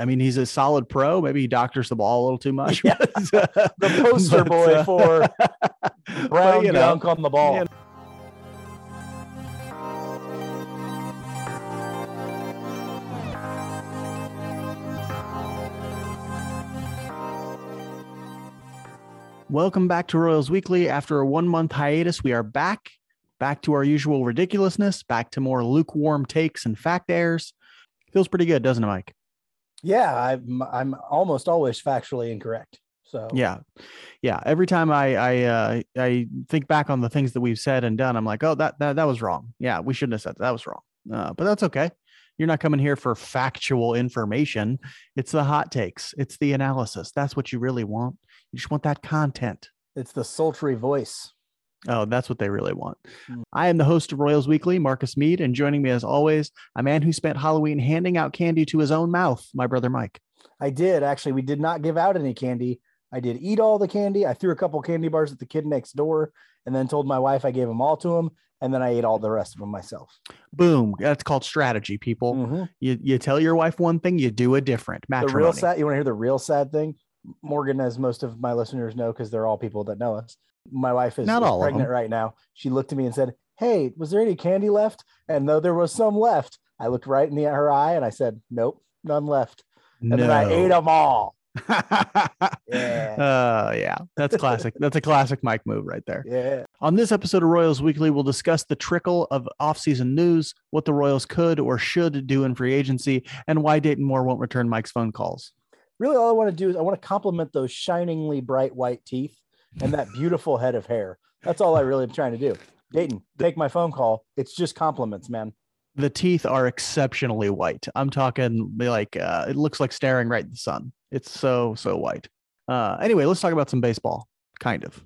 I mean, he's a solid pro. Maybe he doctors the ball a little too much. Yeah. the The poster boy uh, for brown you know, dunk on the ball. yeah. Welcome back to Royals Weekly. After a one month hiatus, we are back, back to our usual ridiculousness, back to more lukewarm takes and fact airs. Feels pretty good, doesn't it, Mike? Yeah, I'm I'm almost always factually incorrect. So Yeah, yeah. Every time I I uh, I think back on the things that we've said and done, I'm like, oh, that that that was wrong. Yeah, we shouldn't have said that. That was wrong. Uh, but that's okay. You're not coming here for factual information. It's the hot takes. It's the analysis. That's what you really want. You just want that content. it's the sultry voice. Oh, that's what they really want. Mm. I am the host of Royals Weekly, Marcus Mead, and joining me as always, a man who spent Halloween handing out candy to his own mouth, my brother Mike. I did actually. We did not give out any candy. I did eat all the candy. I threw a couple candy bars at the kid next door, and then told my wife I gave them all to him, and then I ate all the rest of them myself. Boom. That's called strategy, people. Mhm. You you tell your wife one thing, you do a different. The real sad. You want to hear the real sad thing? Morgan, as most of my listeners know, because they're all people that know us. My wife is, Not all pregnant right now. She looked at me and said, "Hey, was there any candy left?" And though there was some left, I looked right in the, her eye and I said, "Nope, none left." And then I ate them all. Yeah. Uh, yeah, that's classic. that's a classic Mike move right there. Yeah. On this episode of Royals Weekly, we'll discuss the trickle of offseason news, what the Royals could or should do in free agency, and why Dayton Moore won't return Mike's phone calls. Really, all I want to do is I want to compliment those shiningly bright white teeth and that beautiful head of hair. That's all I really am trying to do. Dayton, take my phone call. It's just compliments, man. The teeth are exceptionally white. I'm talking like uh, it looks like staring right in the sun. It's so so white. Uh, anyway, let's talk about some baseball. Kind of.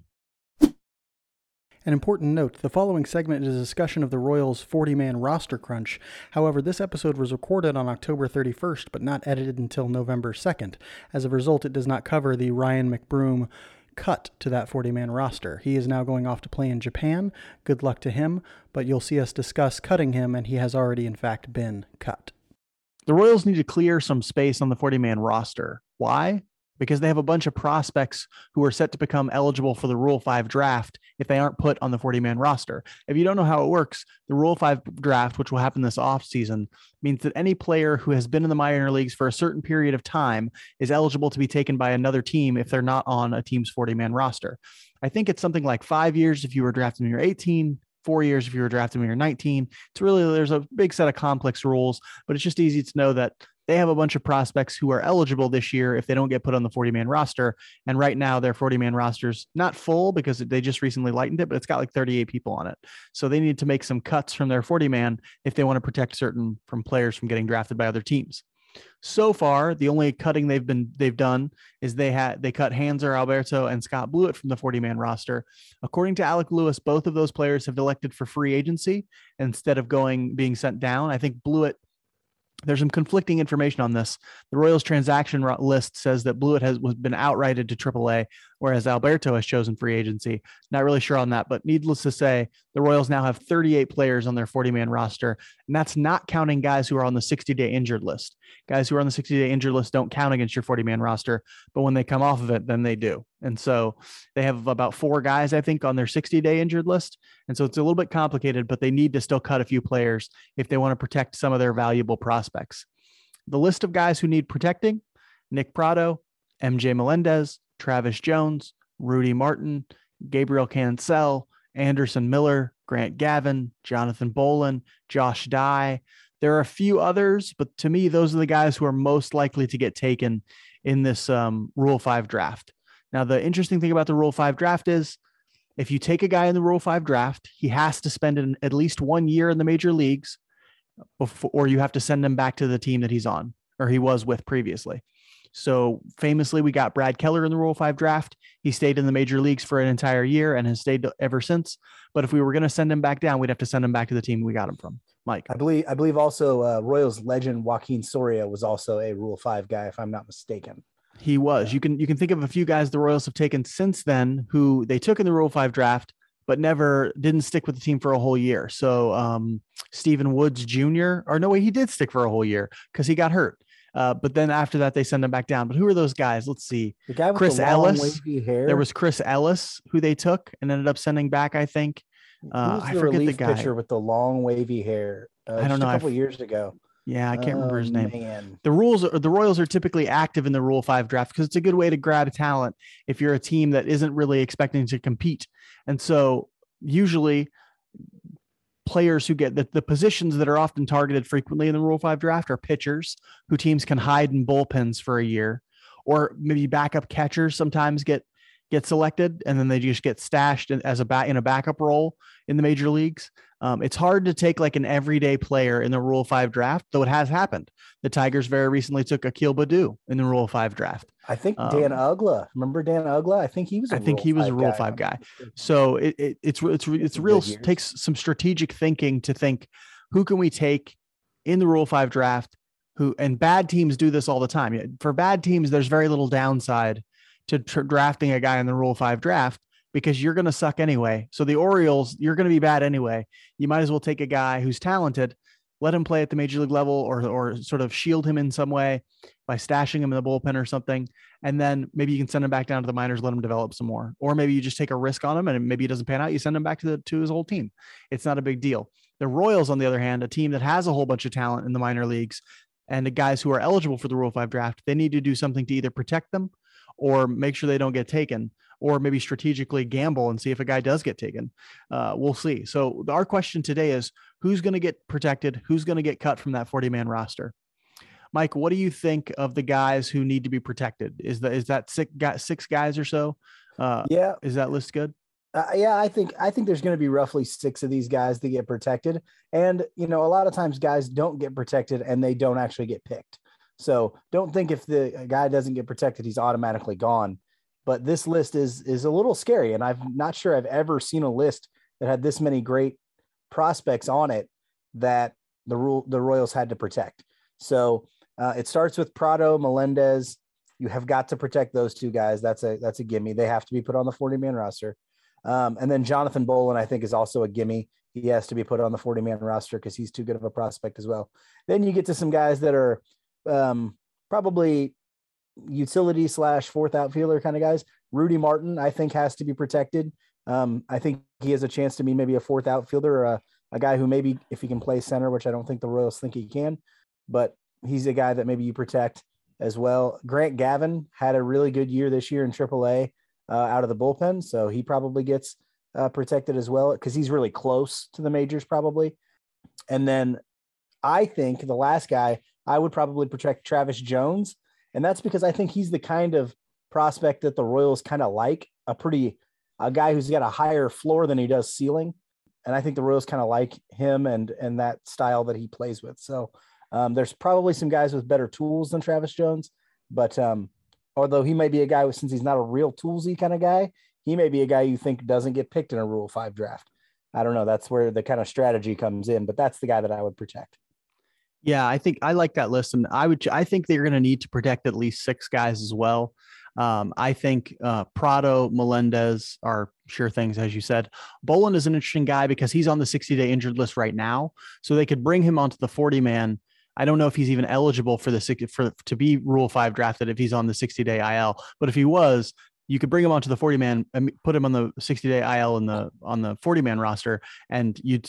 An important note the following segment is a discussion of the Royals' 40 man roster crunch. However, this episode was recorded on October 31st, but not edited until November 2nd. As a result, it does not cover the Ryan McBroom cut to that 40 man roster. He is now going off to play in Japan. Good luck to him, but you'll see us discuss cutting him, and he has already, in fact, been cut. The Royals need to clear some space on the 40 man roster. Why? Because they have a bunch of prospects who are set to become eligible for the Rule 5 draft if they aren't put on the 40 man roster. If you don't know how it works, the Rule 5 draft, which will happen this offseason, means that any player who has been in the minor leagues for a certain period of time is eligible to be taken by another team if they're not on a team's 40 man roster. I think it's something like five years if you were drafted when you're 18, four years if you were drafted when you're 19. It's really, there's a big set of complex rules, but it's just easy to know that they have a bunch of prospects who are eligible this year if they don't get put on the 40 man roster. And right now, their 40 man roster's not full because they just recently lightened it, but it's got like 38 people on it. So they need to make some cuts from their 40 man if they want to protect certain from players from getting drafted by other teams. So far, the only cutting they've been they've done is they had they cut Hanser Alberto and Scott Blewett from the 40 man roster. According to Alec Lewis, both of those players have elected for free agency instead of going being sent down. I think Blewett there's some conflicting information on this. The Royals transaction list says that Blewett has was been outrighted to AAA, whereas Alberto has chosen free agency. Not really sure on that, but needless to say, the Royals now have 38 players on their 40 man roster, and that's not counting guys who are on the 60 day injured list. Guys who are on the 60 day injured list don't count against your 40 man roster, but when they come off of it, then they do. And so they have about four guys, I think, on their 60 day injured list. And so it's a little bit complicated, but they need to still cut a few players if they want to protect some of their valuable prospects. The list of guys who need protecting Nick Pratto, MJ Melendez, Travis Jones, Rudy Martin, Gabriel Cancel, Anderson Miller, Grant Gavin, Jonathan Bowlan, Josh Dye. There are a few others, but to me, those are the guys who are most likely to get taken in this um, Rule 5 draft. Now, the interesting thing about the Rule 5 draft is if you take a guy in the Rule 5 draft, he has to spend an, at least one year in the major leagues before, or you have to send him back to the team that he's on or he was with previously. So famously, we got Brad Keller in the Rule 5 draft. He stayed in the major leagues for an entire year and has stayed ever since. But if we were going to send him back down, we'd have to send him back to the team we got him from. Mike. I believe I believe also uh, Royals legend Joakim Soria was also a Rule Five guy, if I'm not mistaken. He was. You can you can think of a few guys the Royals have taken since then who they took in the Rule Five draft, but never didn't stick with the team for a whole year. So um, Stephen Woods Jr. or no way he did stick for a whole year because he got hurt. Uh, but then after that, they send him back down. But who are those guys? Let's see. The guy with Chris the long, Ellis. hair. There was Chris Ellis who they took and ended up sending back. I think. uh, I forget the guy. pitcher with the long wavy hair. Uh, I don't know, A couple f- years ago. Yeah, I can't remember his Oh, name. Man. the rules are, the royals are typically active in the rule 5 draft because it's a good way to grab talent if you're a team that isn't really expecting to compete and so usually players who get the, the positions that are often targeted frequently in the rule 5 draft are pitchers who teams can hide in bullpens for a year or maybe backup catchers sometimes get get selected and then they just get stashed in, as a back in a backup role in the major leagues um, it's hard to take like an everyday player in the Rule Five draft, though it has happened. The Tigers very recently took Akil Baddoo in the Rule Five draft. I think Um, Dan Uggla. Remember Dan Uggla? I think he was. I I think he was a Rule Five guy. So it, it it's it's it's real takes some strategic thinking to think who can we take in the Rule Five draft. Who and bad teams do this all the time. For bad teams, there's very little downside to tr- drafting a guy in the Rule Five draft because you're going to suck anyway. So the Orioles, you're going to be bad anyway. You might as well take a guy who's talented, let him play at the major league level, or or sort of shield him in some way by stashing him in the bullpen or something, and then maybe you can send him back down to the minors, let him develop some more, or maybe you just take a risk on him and maybe he doesn't pan out. You send him back to the to his old team. It's not a big deal. The Royals, on the other hand, a team that has a whole bunch of talent in the minor leagues, and the guys who are eligible for the Rule Five draft, they need to do something to either protect them or make sure they don't get taken, or maybe strategically gamble and see if a guy does get taken. Uh, we'll see. So our question today is who's going to get protected? Who's going to get cut from that 40 man roster? Mike, what do you think of the guys who need to be protected? Is that is that six, six guys or so? Uh, Yeah, is that list good? uh, yeah. I think I think there's going to be roughly six of these guys that get protected, and you know, a lot of times guys don't get protected and they don't actually get picked. So don't think if the guy doesn't get protected, he's automatically gone. But this list is is a little scary, and I'm not sure I've ever seen a list that had this many great prospects on it that the rule the Royals had to protect. So uh, it starts with Pratto, Melendez. You have got to protect those two guys. That's a that's a gimme. They have to be put on the 40 man roster. Um, and then Jonathan Bowlan, I think, is also a gimme. He has to be put on the 40 man roster because he's too good of a prospect as well. Then you get to some guys that are um, probably utility slash fourth outfielder kind of guys. Rudy Martin, I think, has to be protected. Um, I think he has a chance to be maybe a fourth outfielder or a, a guy who maybe if he can play center, which I don't think the Royals think he can, but he's a guy that maybe you protect as well. Grant Gavin had a really good year this year in AAA uh, out of the bullpen, so he probably gets uh, protected as well because he's really close to the majors probably. And then I think the last guy I would probably protect Travis Jones, and that's because I think he's the kind of prospect that the Royals kind of like a pretty a guy who's got a higher floor than he does ceiling, and I think the Royals kind of like him and and that style that he plays with. So um, there's probably some guys with better tools than Travis Jones, but um, although he may be a guy with, since he's not a real toolsy kind of guy, he may be a guy you think doesn't get picked in a Rule Five draft. I don't know. That's where the kind of strategy comes in, but that's the guy that I would protect. Yeah, I think I like that list, and I would. I think they're going to need to protect at least six guys as well. Um, I think uh, Pratto, Melendez are sure things, as you said. Bowlan is an interesting guy because he's on the 60 day injured list right now, so they could bring him onto the 40 man. I don't know if he's even eligible for the for to be Rule Five drafted if he's on the 60 day IL, but if he was, you could bring him onto the 40 man and put him on the 60 day IL in the on the 40 man roster, and you'd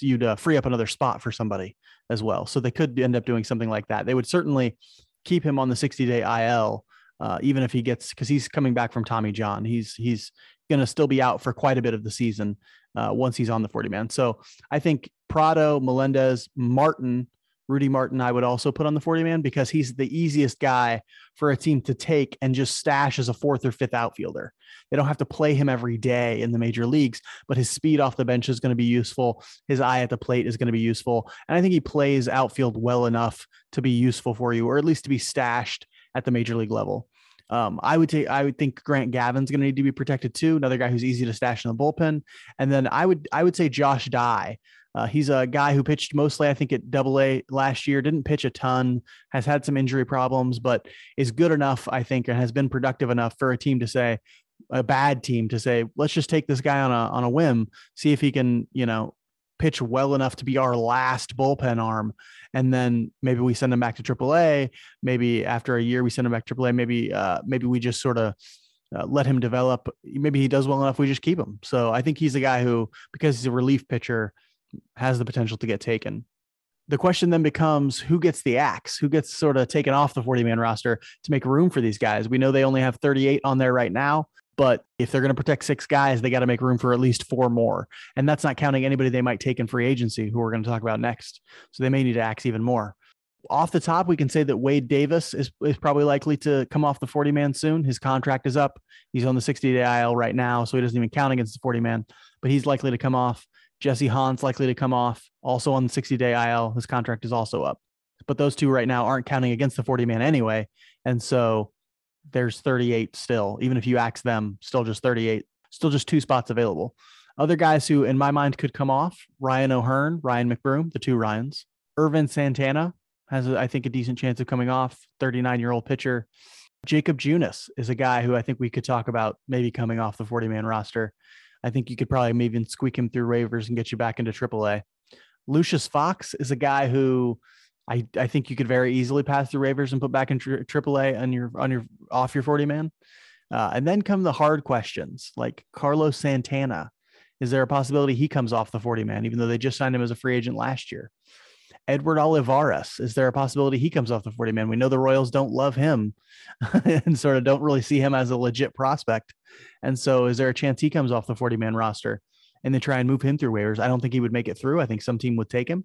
you'd uh, free up another spot for somebody as well. So they could end up doing something like that. They would certainly keep him on the 60 day IL, uh, even if he gets because he's coming back from Tommy John. He's he's going to still be out for quite a bit of the season uh, once he's on the 40 man. So I think Pratto, Melendez, Martin, Rudy Martin, I would also put on the 40 man because he's the easiest guy for a team to take and just stash as a fourth or fifth outfielder. They don't have to play him every day in the major leagues, but his speed off the bench is going to be useful. His eye at the plate is going to be useful. And I think he plays outfield well enough to be useful for you, or at least to be stashed at the major league level. Um, I would take. I would think Grant Gavin's going to need to be protected too. Another guy who's easy to stash in the bullpen. And then I would. I would say Josh Dye. Uh, he's a guy who pitched mostly, I think, at Double A last year. Didn't pitch a ton. Has had some injury problems, but is good enough, I think, and has been productive enough for a team to say, a bad team to say, let's just take this guy on a on a whim, see if he can, you know, pitch well enough to be our last bullpen arm. And then maybe we send him back to AAA. Maybe after a year we send him back to AAA. Maybe uh, maybe we just sort of uh, let him develop. Maybe he does well enough. We just keep him. So I think he's a guy who, because he's a relief pitcher, has the potential to get taken. The question then becomes who gets the axe? Who gets sort of taken off the 40 man roster to make room for these guys? We know they only have 38 on there right now. But if they're going to protect six guys, they got to make room for at least four more. And that's not counting anybody they might take in free agency, who we're going to talk about next. So they may need to axe even more. Off the top, we can say that Wade Davis is, is probably likely to come off the 40 man soon. His contract is up. He's on the 60 day IL right now, so he doesn't even count against the 40 man, but he's likely to come off. Jesse Hahn's likely to come off, also on the 60 day IL. His contract is also up. But those two right now aren't counting against the 40 man anyway. And so there's 38 still. Even if you axe them, still just 38, still just two spots available. Other guys who, in my mind, could come off Ryan O'Hearn, Ryan McBroom, the two Ryans. Ervin Santana has, I think, a decent chance of coming off, 39 year old pitcher. Jakob Junis is a guy who I think we could talk about maybe coming off the 40 man roster. I think you could probably maybe even squeak him through waivers and get you back into AAA. Lucius Fox is a guy who I, I think you could very easily pass through waivers and put back in tri- AAA on your on your off your 40 man. Uh, and then come the hard questions like Carlos Santana. Is there a possibility he comes off the 40 man, even though they just signed him as a free agent last year? Edward Olivares, is there a possibility he comes off the 40 man? We know the Royals don't love him and sort of don't really see him as a legit prospect. And so, is there a chance he comes off the 40 man roster and they try and move him through waivers? I don't think he would make it through. I think some team would take him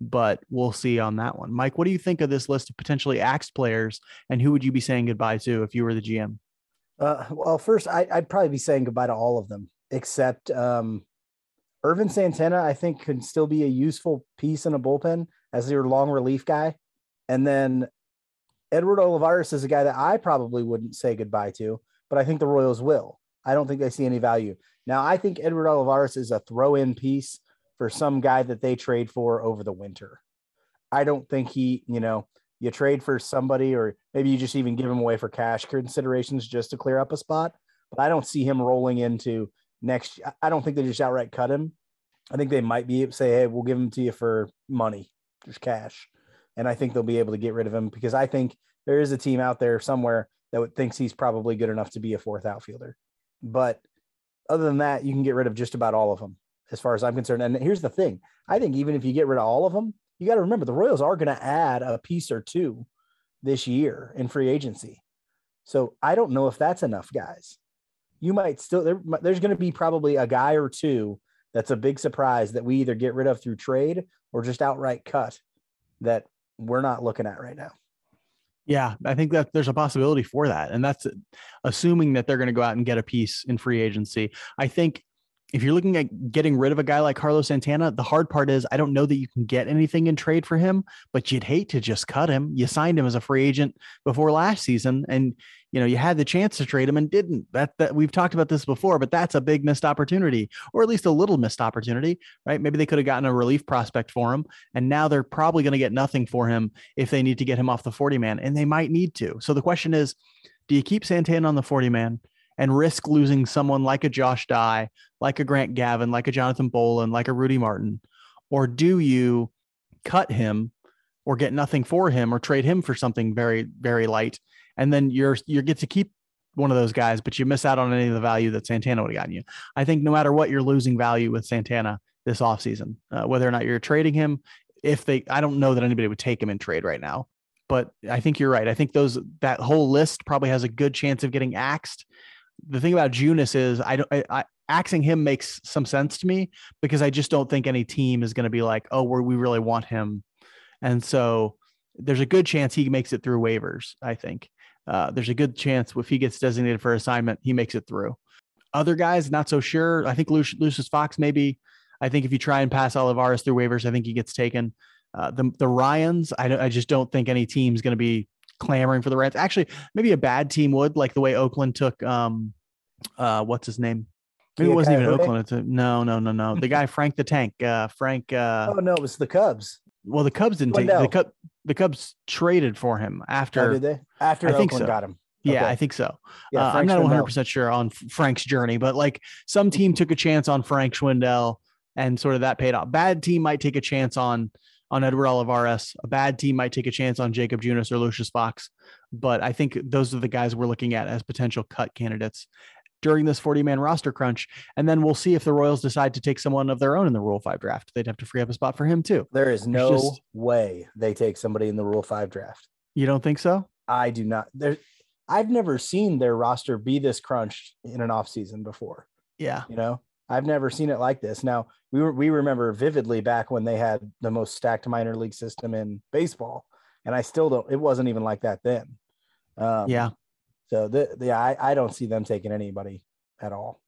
but we'll see on that one. Mike, what do you think of this list of potentially axed players, and who would you be saying goodbye to if you were the GM? Uh, well, first, I, would probably be saying goodbye to all of them except um, Ervin Santana. I think can still be a useful piece in a bullpen as your long relief guy, and then Edward Olivares is a guy that I probably wouldn't say goodbye to, but I think the Royals will. I don't think they see any value. Now, I think Edward Olivares is a throw in piece for some guy that they trade for over the winter. I don't think he, you know, you trade for somebody or maybe you just even give him away for cash considerations just to clear up a spot. But I don't see him rolling into next. I don't think they just outright cut him. I think they might be say, hey, we'll give him to you for money, just cash. And I think they'll be able to get rid of him because I think there is a team out there somewhere that thinks he's probably good enough to be a fourth outfielder. But other than that, you can get rid of just about all of them as far as I'm concerned. And here's the thing I think even if you get rid of all of them, you got to remember the Royals are going to add a piece or two this year in free agency. So I don't know if that's enough guys. You might still, there, there's going to be probably a guy or two that's a big surprise that we either get rid of through trade or just outright cut that we're not looking at right now. Yeah, I think that there's a possibility for that. And that's assuming that they're going to go out and get a piece in free agency. I think if you're looking at getting rid of a guy like Carlos Santana, the hard part is I don't know that you can get anything in trade for him, but you'd hate to just cut him. You signed him as a free agent before last season and you know, you had the chance to trade him and didn't. That that we've talked about this before, but that's a big missed opportunity or at least a little missed opportunity, right? Maybe they could have gotten a relief prospect for him and now they're probably going to get nothing for him if they need to get him off the 40 man and they might need to. So the question is, do you keep Santana on the 40 man? And risk losing someone like a Josh Dye, like a Grant Gavin, like a Jonathan Bowlan, like a Rudy Martin? Or do you cut him or get nothing for him or trade him for something very, very light? And then you're you get to keep one of those guys, but you miss out on any of the value that Santana would have gotten you. I think no matter what, you're losing value with Santana this offseason, uh, whether or not you're trading him. If they, I don't know that anybody would take him in trade right now, but I think you're right. I think those that whole list probably has a good chance of getting axed the thing about Junis is I don't I, I, axing him makes some sense to me because I just don't think any team is going to be like, oh, we really want him, and so there's a good chance he makes it through waivers. I think uh, there's a good chance if he gets designated for assignment, he makes it through. Other guys, not so sure. I think Lucius Fox maybe. I think if you try and pass Olivares through waivers, I think he gets taken. Uh, the the Ryans, I, I just don't think any team's going to be clamoring for the Rams. Actually, maybe a bad team would, like the way Oakland took um uh what's his name? Maybe it wasn't even Oakland. It's a, no, no, no, no. The guy Frank the Tank. Uh Frank uh Oh no, it was the Cubs. Well, the Cubs didn't take the Cub the Cubs traded for him after oh, did they? After I Oakland think so. got him. Yeah, okay. I think so. Yeah, uh, I'm not 100 percent sure on Frank's journey, but like some team took a chance on Frank Schwindel and sort of that paid off. Bad team might take a chance on on Edward Olivares. A bad team might take a chance on Jakob Junis or Lucius Fox, but I think those are the guys we're looking at as potential cut candidates during this 40 man roster crunch. And then we'll see if the Royals decide to take someone of their own in the Rule 5 draft. They'd have to free up a spot for him too. There is no just, way they take somebody in the Rule 5 draft. You don't think so? I do not. There I've never seen their roster be this crunched in an offseason before. Yeah. You know, I've never seen it like this. Now, we were, we remember vividly back when they had the most stacked minor league system in baseball, and I still don't. It wasn't even like that then. Um, yeah. So the, the I, I don't see them taking anybody at all.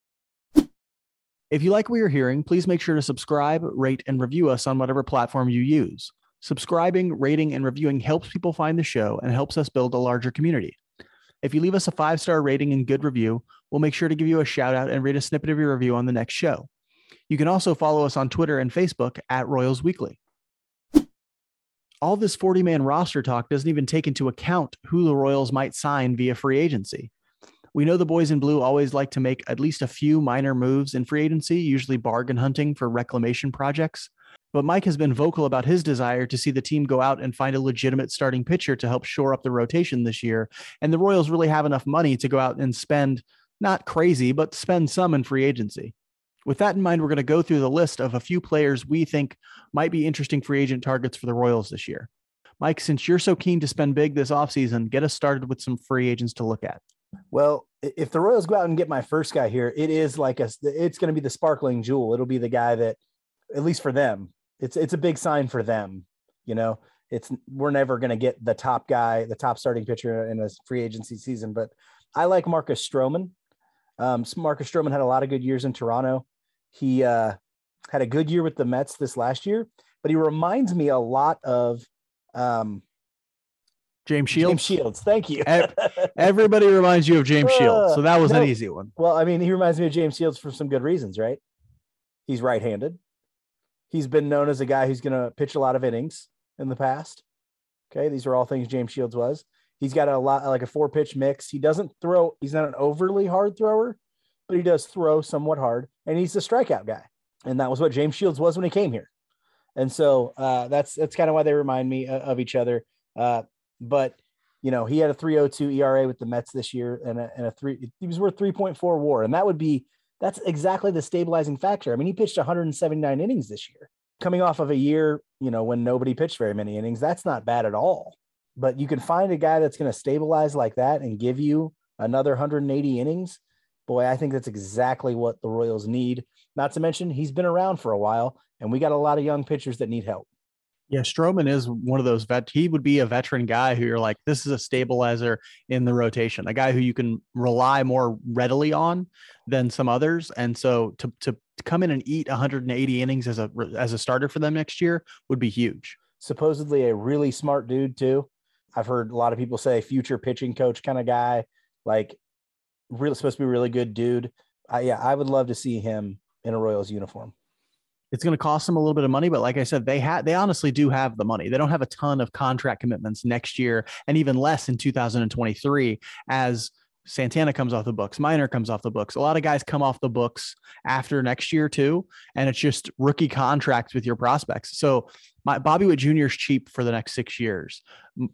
If you like what you're hearing, please make sure to subscribe, rate, and review us on whatever platform you use. Subscribing, rating, and reviewing helps people find the show and helps us build a larger community. If you leave us a five star rating and good review, we'll make sure to give you a shout out and read a snippet of your review on the next show. You can also follow us on Twitter and Facebook at Royals Weekly. All this 40 man roster talk doesn't even take into account who the Royals might sign via free agency. We know the boys in blue always like to make at least a few minor moves in free agency, usually bargain hunting for reclamation projects. But Mike has been vocal about his desire to see the team go out and find a legitimate starting pitcher to help shore up the rotation this year. And the Royals really have enough money to go out and spend not crazy, but spend some in free agency. With that in mind, we're going to go through the list of a few players we think might be interesting free agent targets for the Royals this year. Mike, since you're so keen to spend big this offseason, get us started with some free agents to look at. Well, if the Royals go out and get my first guy here, it is like a it's going to be the sparkling jewel. It'll be the guy that at least for them, it's it's a big sign for them, you know. It's we're never going to get the top guy, the top starting pitcher in a free agency season, but I like Marcus Stroman. Um, Marcus Stroman had a lot of good years in Toronto. He uh, had a good year with the Mets this last year, but he reminds me a lot of um, James Shields. James Shields. Thank you. Everybody reminds you of James Shields, so that was no, an easy one. Well, I mean, he reminds me of James Shields for some good reasons, right? He's right-handed. He's been known as a guy who's going to pitch a lot of innings in the past. Okay, these are all things James Shields was. He's got a lot like a four pitch mix. He doesn't throw, he's not an overly hard thrower, but he does throw somewhat hard and he's a strikeout guy. And that was what James Shields was when he came here. And so uh, that's that's kind of why they remind me of, of each other. Uh, but you know, he had a 302 ERA with the Mets this year and a, and a three, he was worth 3.4 war. And that would be, that's exactly the stabilizing factor. I mean, he pitched 179 innings this year, coming off of a year, you know, when nobody pitched very many innings. That's not bad at all. But you can find a guy that's going to stabilize like that and give you another 180 innings. Boy, I think that's exactly what the Royals need. Not to mention, he's been around for a while, and we got a lot of young pitchers that need help. Yeah, Stroman is one of those vet. He would be a veteran guy who you're like, this is a stabilizer in the rotation, a guy who you can rely more readily on than some others. And so to to come in and eat 180 innings as a as a starter for them next year would be huge. Supposedly a really smart dude too. I've heard a lot of people say future pitching coach kind of guy, like really supposed to be a really good dude. I, yeah, I would love to see him in a Royals uniform. It's going to cost them a little bit of money, but like I said, they have they honestly do have the money. They don't have a ton of contract commitments next year, and even less in 2023 as Santana comes off the books, Minor comes off the books. A lot of guys come off the books after next year too, and it's just rookie contracts with your prospects. So my Bobby Witt Jr. is cheap for the next six years.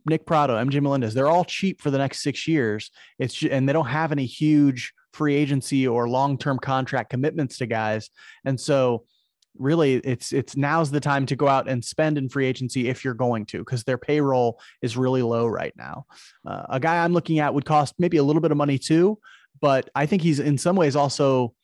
Nick Pratto, MJ Melendez, they're all cheap for the next six years. It's and they don't have any huge free agency or long term contract commitments to guys, and so really it's it's now's the time to go out and spend in free agency if you're going to because their payroll is really low right now uh, a guy i'm looking at would cost maybe a little bit of money too but i think he's in some ways also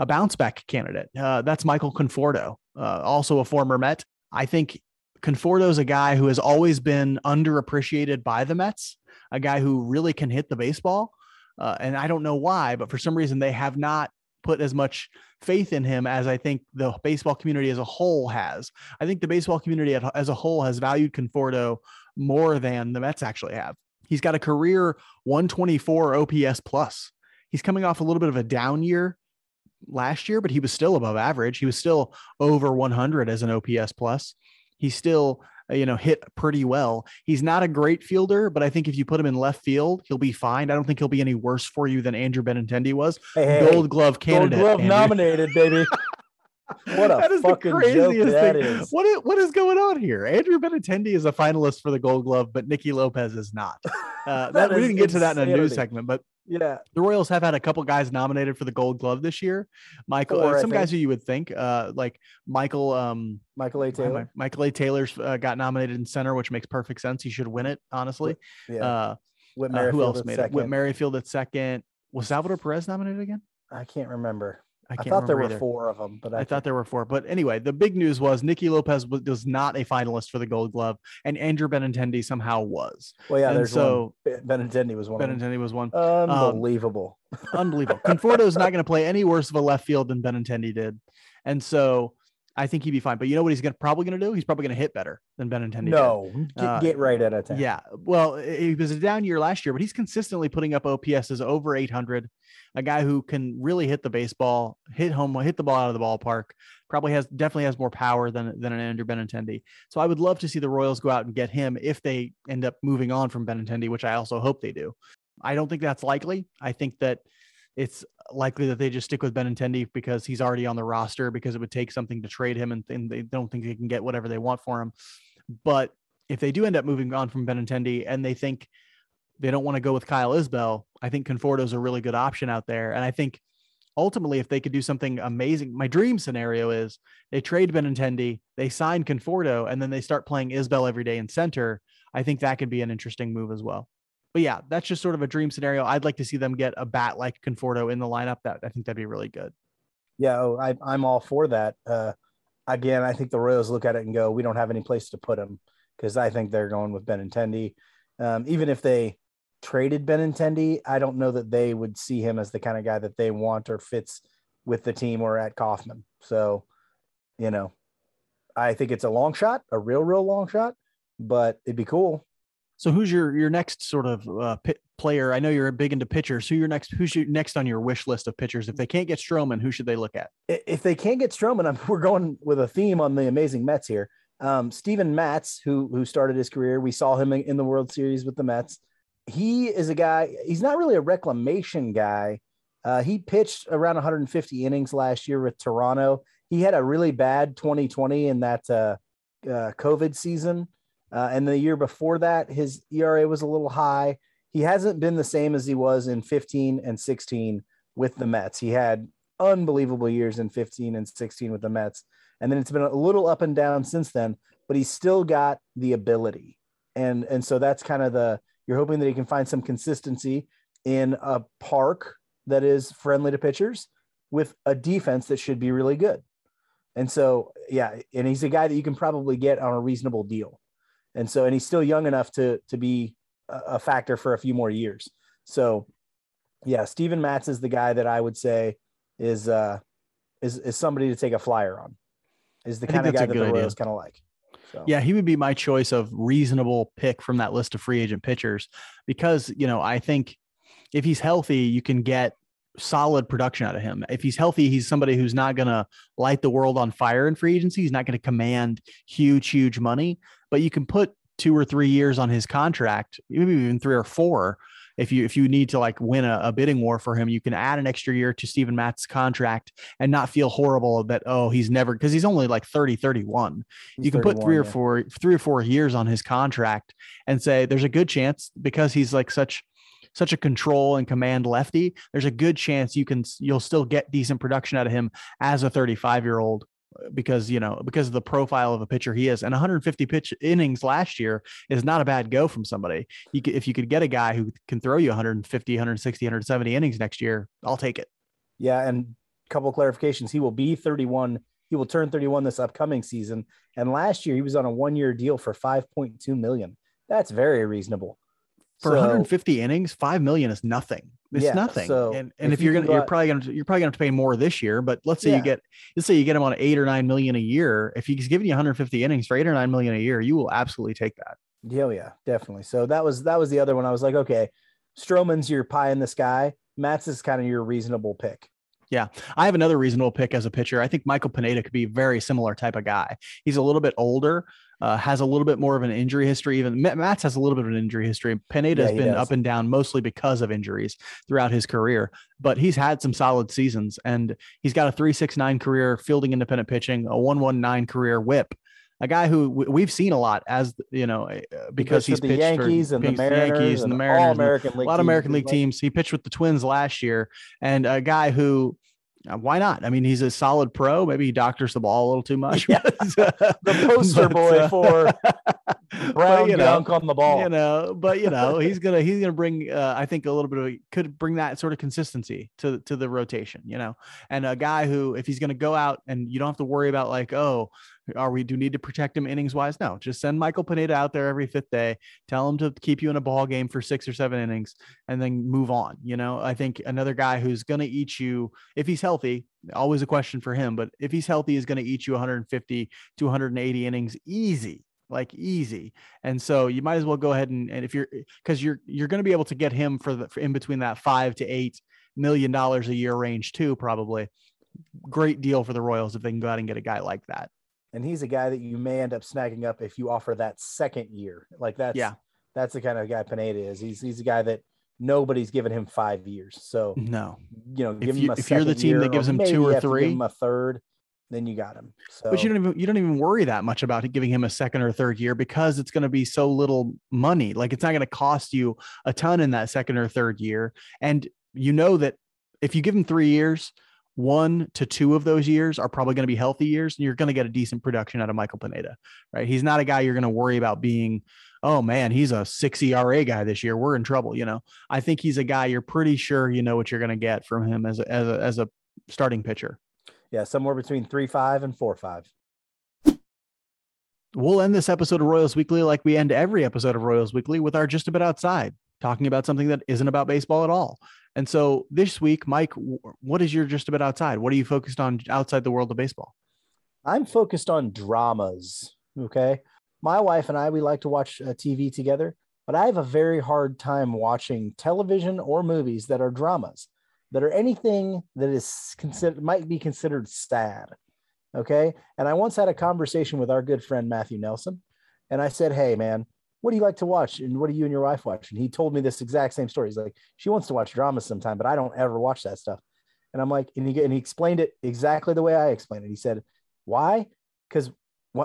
a bounce back candidate uh, that's michael conforto uh, also a former met i think conforto is a guy who has always been underappreciated by the mets a guy who really can hit the baseball uh, and i don't know why but for some reason they have not put as much faith in him as I think the baseball community as a whole has. I think the baseball community as a whole has valued Conforto more than the Mets actually have. He's got a career 124 OPS plus. He's coming off a little bit of a down year last year, but he was still above average. He was still over 100 as an OPS plus. He's still uh, you know, hit pretty well. He's not a great fielder, but I think if you put him in left field, he'll be fine. I don't think he'll be any worse for you than Andrew Benintendi was. Hey, Gold Glove candidate. Gold Glove Andrew. nominated, baby. What a That is fucking joke craziest thing. is. What is, what is going on here? Andrew Benintendi is a finalist for the Gold Glove, but Nicky Lopez is not. Uh, that, That we didn't get to that in a news segment, but Yeah. the Royals have had a couple guys nominated for the Gold Glove this year. Michael, Four, uh, some guys who you would think, uh, like Michael, um, Michael A. Taylor. Michael A. Taylor's uh, got nominated in center, which makes perfect sense. He should win it, honestly. Yeah. Uh, uh, who else made second. it? Whit Merrifield at second. Was Salvador Perez nominated again? I can't remember. I I, thought there were either. four of them, but I, I thought there were four. But anyway, the big news was Nicky Lopez was, was not a finalist for the Gold Glove, and Andrew Benintendi somehow was. Well, yeah, and there's so one. Benintendi was one. Benintendi was one. Unbelievable. Unbelievable. Conforto is not going to play any worse of a left field than Benintendi did, and so I think he'd be fine. But you know what he's gonna, probably going to do? He's probably going to hit better than Benintendi. did. no, get, Uh, get right of town. Yeah. Well, it was a down year last year, but he's consistently putting up OPSs over 800. A guy who can really hit the baseball, hit home, hit the ball out of the ballpark. Probably has definitely has more power than than an Andrew Benintendi. So I would love to see the Royals go out and get him if they end up moving on from Benintendi, which I also hope they do. I don't think that's likely. I think that it's likely that they just stick with Benintendi because he's already on the roster because it would take something to trade him and, and they don't think they can get whatever they want for him. But if they do end up moving on from Benintendi and they think they don't want to go with Kyle Isbel, I think Conforto is a really good option out there. And I think ultimately, if they could do something amazing, my dream scenario is they trade Benintendi, they sign Conforto, and then they start playing Isbell every day in center. I think that could be an interesting move as well. But yeah, that's just sort of a dream scenario. I'd like to see them get a bat like Conforto in the lineup. That I think that'd be really good. Yeah, oh, I, I'm all for that. Uh, again, I think the Royals look at it and go, we don't have any place to put him because I think they're going with Benintendi. Um, even if they traded Benintendi, I don't know that they would see him as the kind of guy that they want or fits with the team or at Kauffman. So, you know, I think it's a long shot, a real, real long shot, but it'd be cool. So who's your your next sort of uh, pit player? I know you're big into pitchers. Who your next? Who's your next on your wish list of pitchers? If they can't get Stroman, who should they look at? If they can't get Stroman, I'm, we're going with a theme on the amazing Mets here. Um, Steven Matz, who who started his career, we saw him in, in the World Series with the Mets. He is a guy. He's not really a reclamation guy. Uh, he pitched around 150 innings last year with Toronto. He had a really bad 2020 in that uh, uh, COVID season, uh, and the year before that, his ERA was a little high. He hasn't been the same as he was in 15 and 16 with the Mets. He had unbelievable years in 15 and 16 with the Mets. And then it's been a little up and down since then, but he's still got the ability. And and so that's kind of the you're hoping that he can find some consistency in a park that is friendly to pitchers with a defense that should be really good. And so yeah, and he's a guy that you can probably get on a reasonable deal. And so and he's still young enough to to be a, factor for a few more years. So yeah, Steven Matz is the guy that I would say is uh is is somebody to take a flyer on. Is the I kind of guy that the. Royals kind of like. So Yeah, he would be my choice of reasonable pick from that list of free agent pitchers because, you know, I think if he's healthy, you can get solid production out of him. If he's healthy, he's somebody who's not going to light the world on fire in free agency. He's not going to command huge, huge money, but you can put two or three years on his contract, maybe even three or four. If you if you need to like win a, a bidding war for him, you can add an extra year to Steven Matz's contract and not feel horrible that oh he's never because he's only like 30, 31 he's you can put 31, three or yeah. four three or four years on his contract and say there's a good chance because he's like such such a control and command lefty there's a good chance you can you'll still get decent production out of him as a 35 year old because you know because of the profile of a pitcher he is and 150 pitch innings last year is not a bad go from somebody you could, if you could get a guy who can throw you 150 160 170 innings next year i'll take it Yeah, and a couple clarifications. He will be 31. He will turn 31 this upcoming season. And last year he was on a one-year deal for 5.2 million. That's very reasonable. For So- 150 innings, five million is nothing. It's Yeah, nothing. so and and if if, you you're gonna, go you're probably gonna, you're probably gonna have to pay more this year. But let's say Yeah. you get, let's say you get him on eight or nine million a year. If he's giving you 150 innings for eight or nine million a year, you will absolutely take that. Yeah, oh, yeah, definitely. So that was that was the other one. I was like, okay, Stroman's your pie in the sky. Matz's is kind of your reasonable pick. Yeah, I have another reasonable pick as a pitcher. I think Michael Pineda could be a very similar type of guy. He's a little bit older, uh, has a little bit more of an injury history. Even Matz has a little bit of an injury history. Pineda has been does. up and down mostly because of injuries throughout his career, but he's had some solid seasons and he's got a 369 career fielding independent pitching, a 119 career whip a guy who we've seen a lot as you know eh, because he's the pitched Yankees and the Mariners, Yankees and the Mariners, all American a lot of American League teams. He pitched with the Twins last year, and a guy who uh, why not? I mean, he's a solid pro. Maybe he doctors the ball a little too much. Yeah. the poster but, boy uh, for brown you know, dunk on the ball. You know, but you know, he's gonna he's gonna bring. Uh, I think a little bit of could bring that sort of consistency to to the rotation. You know, and a guy who if he's gonna go out and you don't have to worry about like oh are we do need to protect him innings wise? No, just send Michael Pineda out there every fifth day. Tell him to keep you in a ball game for six or seven innings, and then move on. You know, I think another guy who's going to eat you if he's healthy. Always a question for him, but if he's healthy, is going to eat you 150 to 180 innings easy like easy. And so you might as well go ahead and, and if you're eh, because you're you're going to be able to get him for the for in between that five to eight million dollars a year range too, probably. Great deal for the Royals if they can go out and get a guy like that and he's a guy that you may end up snagging up if you offer that second year. Like that's yeah, that's the kind of guy Pineda is. He's he's a guy that nobody's given him five years. So no, you know, give if, you, him if you're the team that gives him two or three, him a third, then you got him. So, but you don't even you don't even worry that much about giving him a second or third year because it's going to be so little money. Like it's not going to cost you a ton in that second or third year, and you know that if you give him three years, one to two of those years are probably going to be healthy years and you're going to get a decent production out of Michael Pineda, right? He's not a guy you're going to worry about being, oh man, he's a six ERA guy this year. We're in trouble. You know, I think he's a guy you're pretty sure you know what you're going to get from him as a, as a, as a starting pitcher. Yeah. Somewhere between three, five and four, five. We'll end this episode of Royals Weekly like we end every episode of Royals Weekly with our just a bit outside, talking about something that isn't about baseball at all. And so this week, Mike, what is your just a bit outside? What are you focused on outside the world of baseball? I'm focused on dramas. Okay. My wife and I, we like to watch uh, TV together, but I have a very hard time watching television or movies that are dramas, that are anything that is considered, might be considered sad. Okay. And I once had a conversation with our good friend, Matthew Nelson. And I said, Hey, man, what do you like to watch and what do you and your wife watch and he told me this exact same story he's like she wants to watch drama sometime but i don't ever watch that stuff and i'm like and he, and he explained it exactly the way i explained it he said why because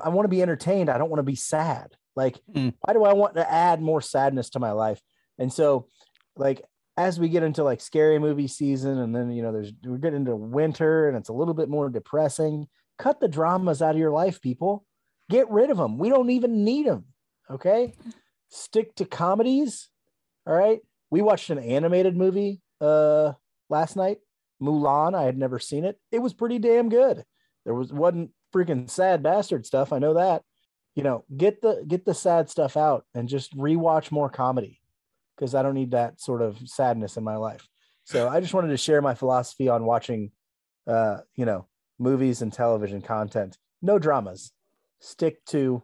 i want to be entertained i don't want to be sad like mm. why do i want to add more sadness to my life and so like as we get into like scary movie season and then you know there's we get into winter and it's a little bit more depressing cut the dramas out of your life people get rid of them we don't even need them Okay. Stick to comedies. All right. We watched an animated movie uh last night, Mulan. I had never seen it. It was pretty damn good. There was wasn't freaking sad bastard stuff. I know that. You know, get the get the sad stuff out and just rewatch more comedy because I don't need that sort of sadness in my life. So I just wanted to share my philosophy on watching uh, you know, movies and television content. No dramas. Stick to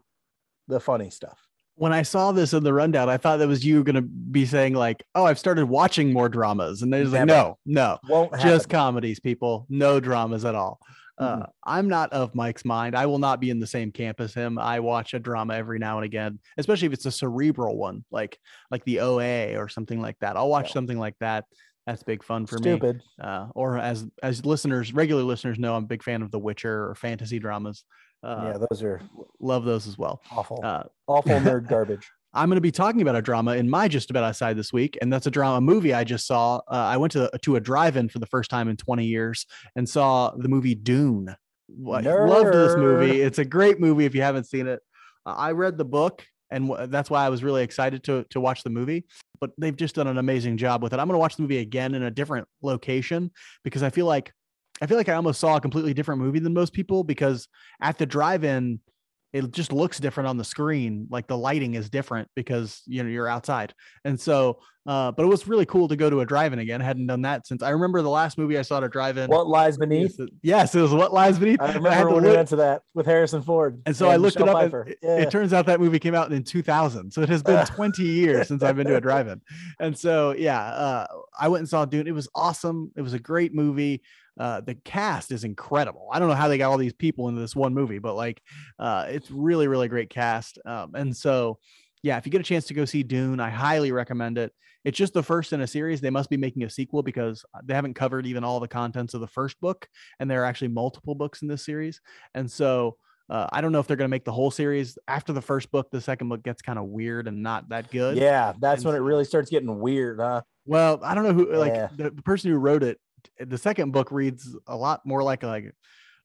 the funny stuff when I saw this in the rundown, I thought that was you going to be saying like, "Oh, I've started watching more dramas," and there's like, "No, no, Won't just happen. comedies, people, no dramas at all." Uh, I'm not of Mike's mind. I will not be in the same camp as him. I watch a drama every now and again, especially if it's a cerebral one, like like the OA or something like that. I'll watch yeah. something like that. That's big fun for Stupid. me. Uh, or as as listeners, regular listeners know, I'm a big fan of The Witcher or fantasy dramas. Uh, yeah, those are love those as well. Awful, uh, awful nerd garbage. I'm going to be talking about a drama in my just about outside this week, and that's a drama movie I just saw. Uh, I went to to a drive-in for the first time in 20 years and saw the movie Dune. I loved this movie. It's a great movie if you haven't seen it. Uh, I read the book, and w- that's why I was really excited to to watch the movie. But they've just done an amazing job with it. I'm going to watch the movie again in a different location because I feel like I feel like I almost saw a completely different movie than most people because at the drive-in, it just looks different on the screen. Like the lighting is different because you know you're outside, and so Uh, but it was really cool to go to a drive-in again. I hadn't done that since I remember the last movie I saw at a drive-in. What lies beneath? Yes, it was What Lies Beneath. I remember I when we went to that with Harrison Ford. And so and I looked Michelle it up. It, yeah. it, turns out that movie came out in 2000, so it has been 20 years since I've been to a drive-in. And so yeah, uh, I went and saw Dune. It was awesome. It was a great movie. Uh, the cast is incredible. I don't know how they got all these people into this one movie, but like, uh, it's really, really great cast. Um, and so, yeah, if you get a chance to go see Dune, I highly recommend it. It's just the first in a series. They must be making a sequel because they haven't covered even all the contents of the first book, and there are actually multiple books in this series. And so, uh, I don't know if they're going to make the whole series after the first book. The second book gets kind of weird and not that good. Yeah, that's and when it really starts getting weird, huh? Well, I don't know who like yeah. the, the, person who wrote it the second book reads a lot more like a, like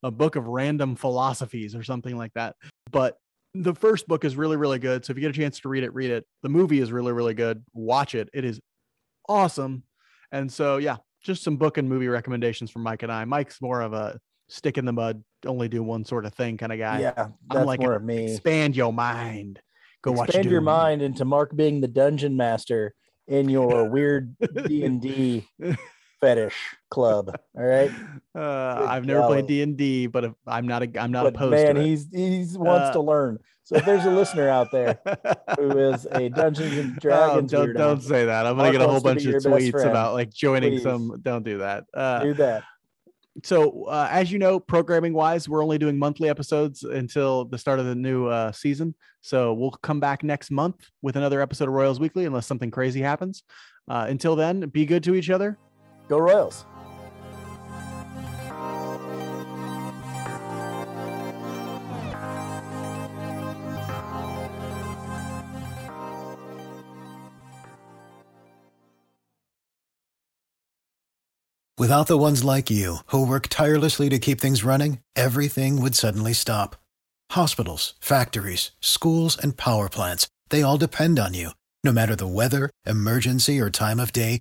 a book of random philosophies or something like that. But the first book is really really good. So if you get a chance to read it, read it. The movie is really really good. Watch it. It is awesome. And so yeah, just some book and movie recommendations from Mike and I. Mike's more of a stick in the mud, only do one sort of thing kind of guy. Yeah, that's I'm like more of me. Expand your mind. Go expand watch. Expand your mind into Marc being the dungeon master in your weird D and D fetish club. All right. Uh, I've never played D and D, but if, I'm not. A, I'm not but opposed. Man, he's he's wants uh, to learn. So if there's a listener out there who is a Dungeons and Dragons, oh, don't don't say that. I'm gonna get a whole bunch of tweets about like joining Please. some. Don't do that. Uh, do that. So uh, as you know, programming wise, we're only doing monthly episodes until the start of the new uh, season. So we'll come back next month with another episode of Royals Weekly, unless something crazy happens. Uh, until then, be good to each other Go Royals. Without the ones like you, who work tirelessly to keep things running, everything would suddenly stop. Hospitals, factories, schools, and power plants, they all depend on you. No matter the weather, emergency, or time of day,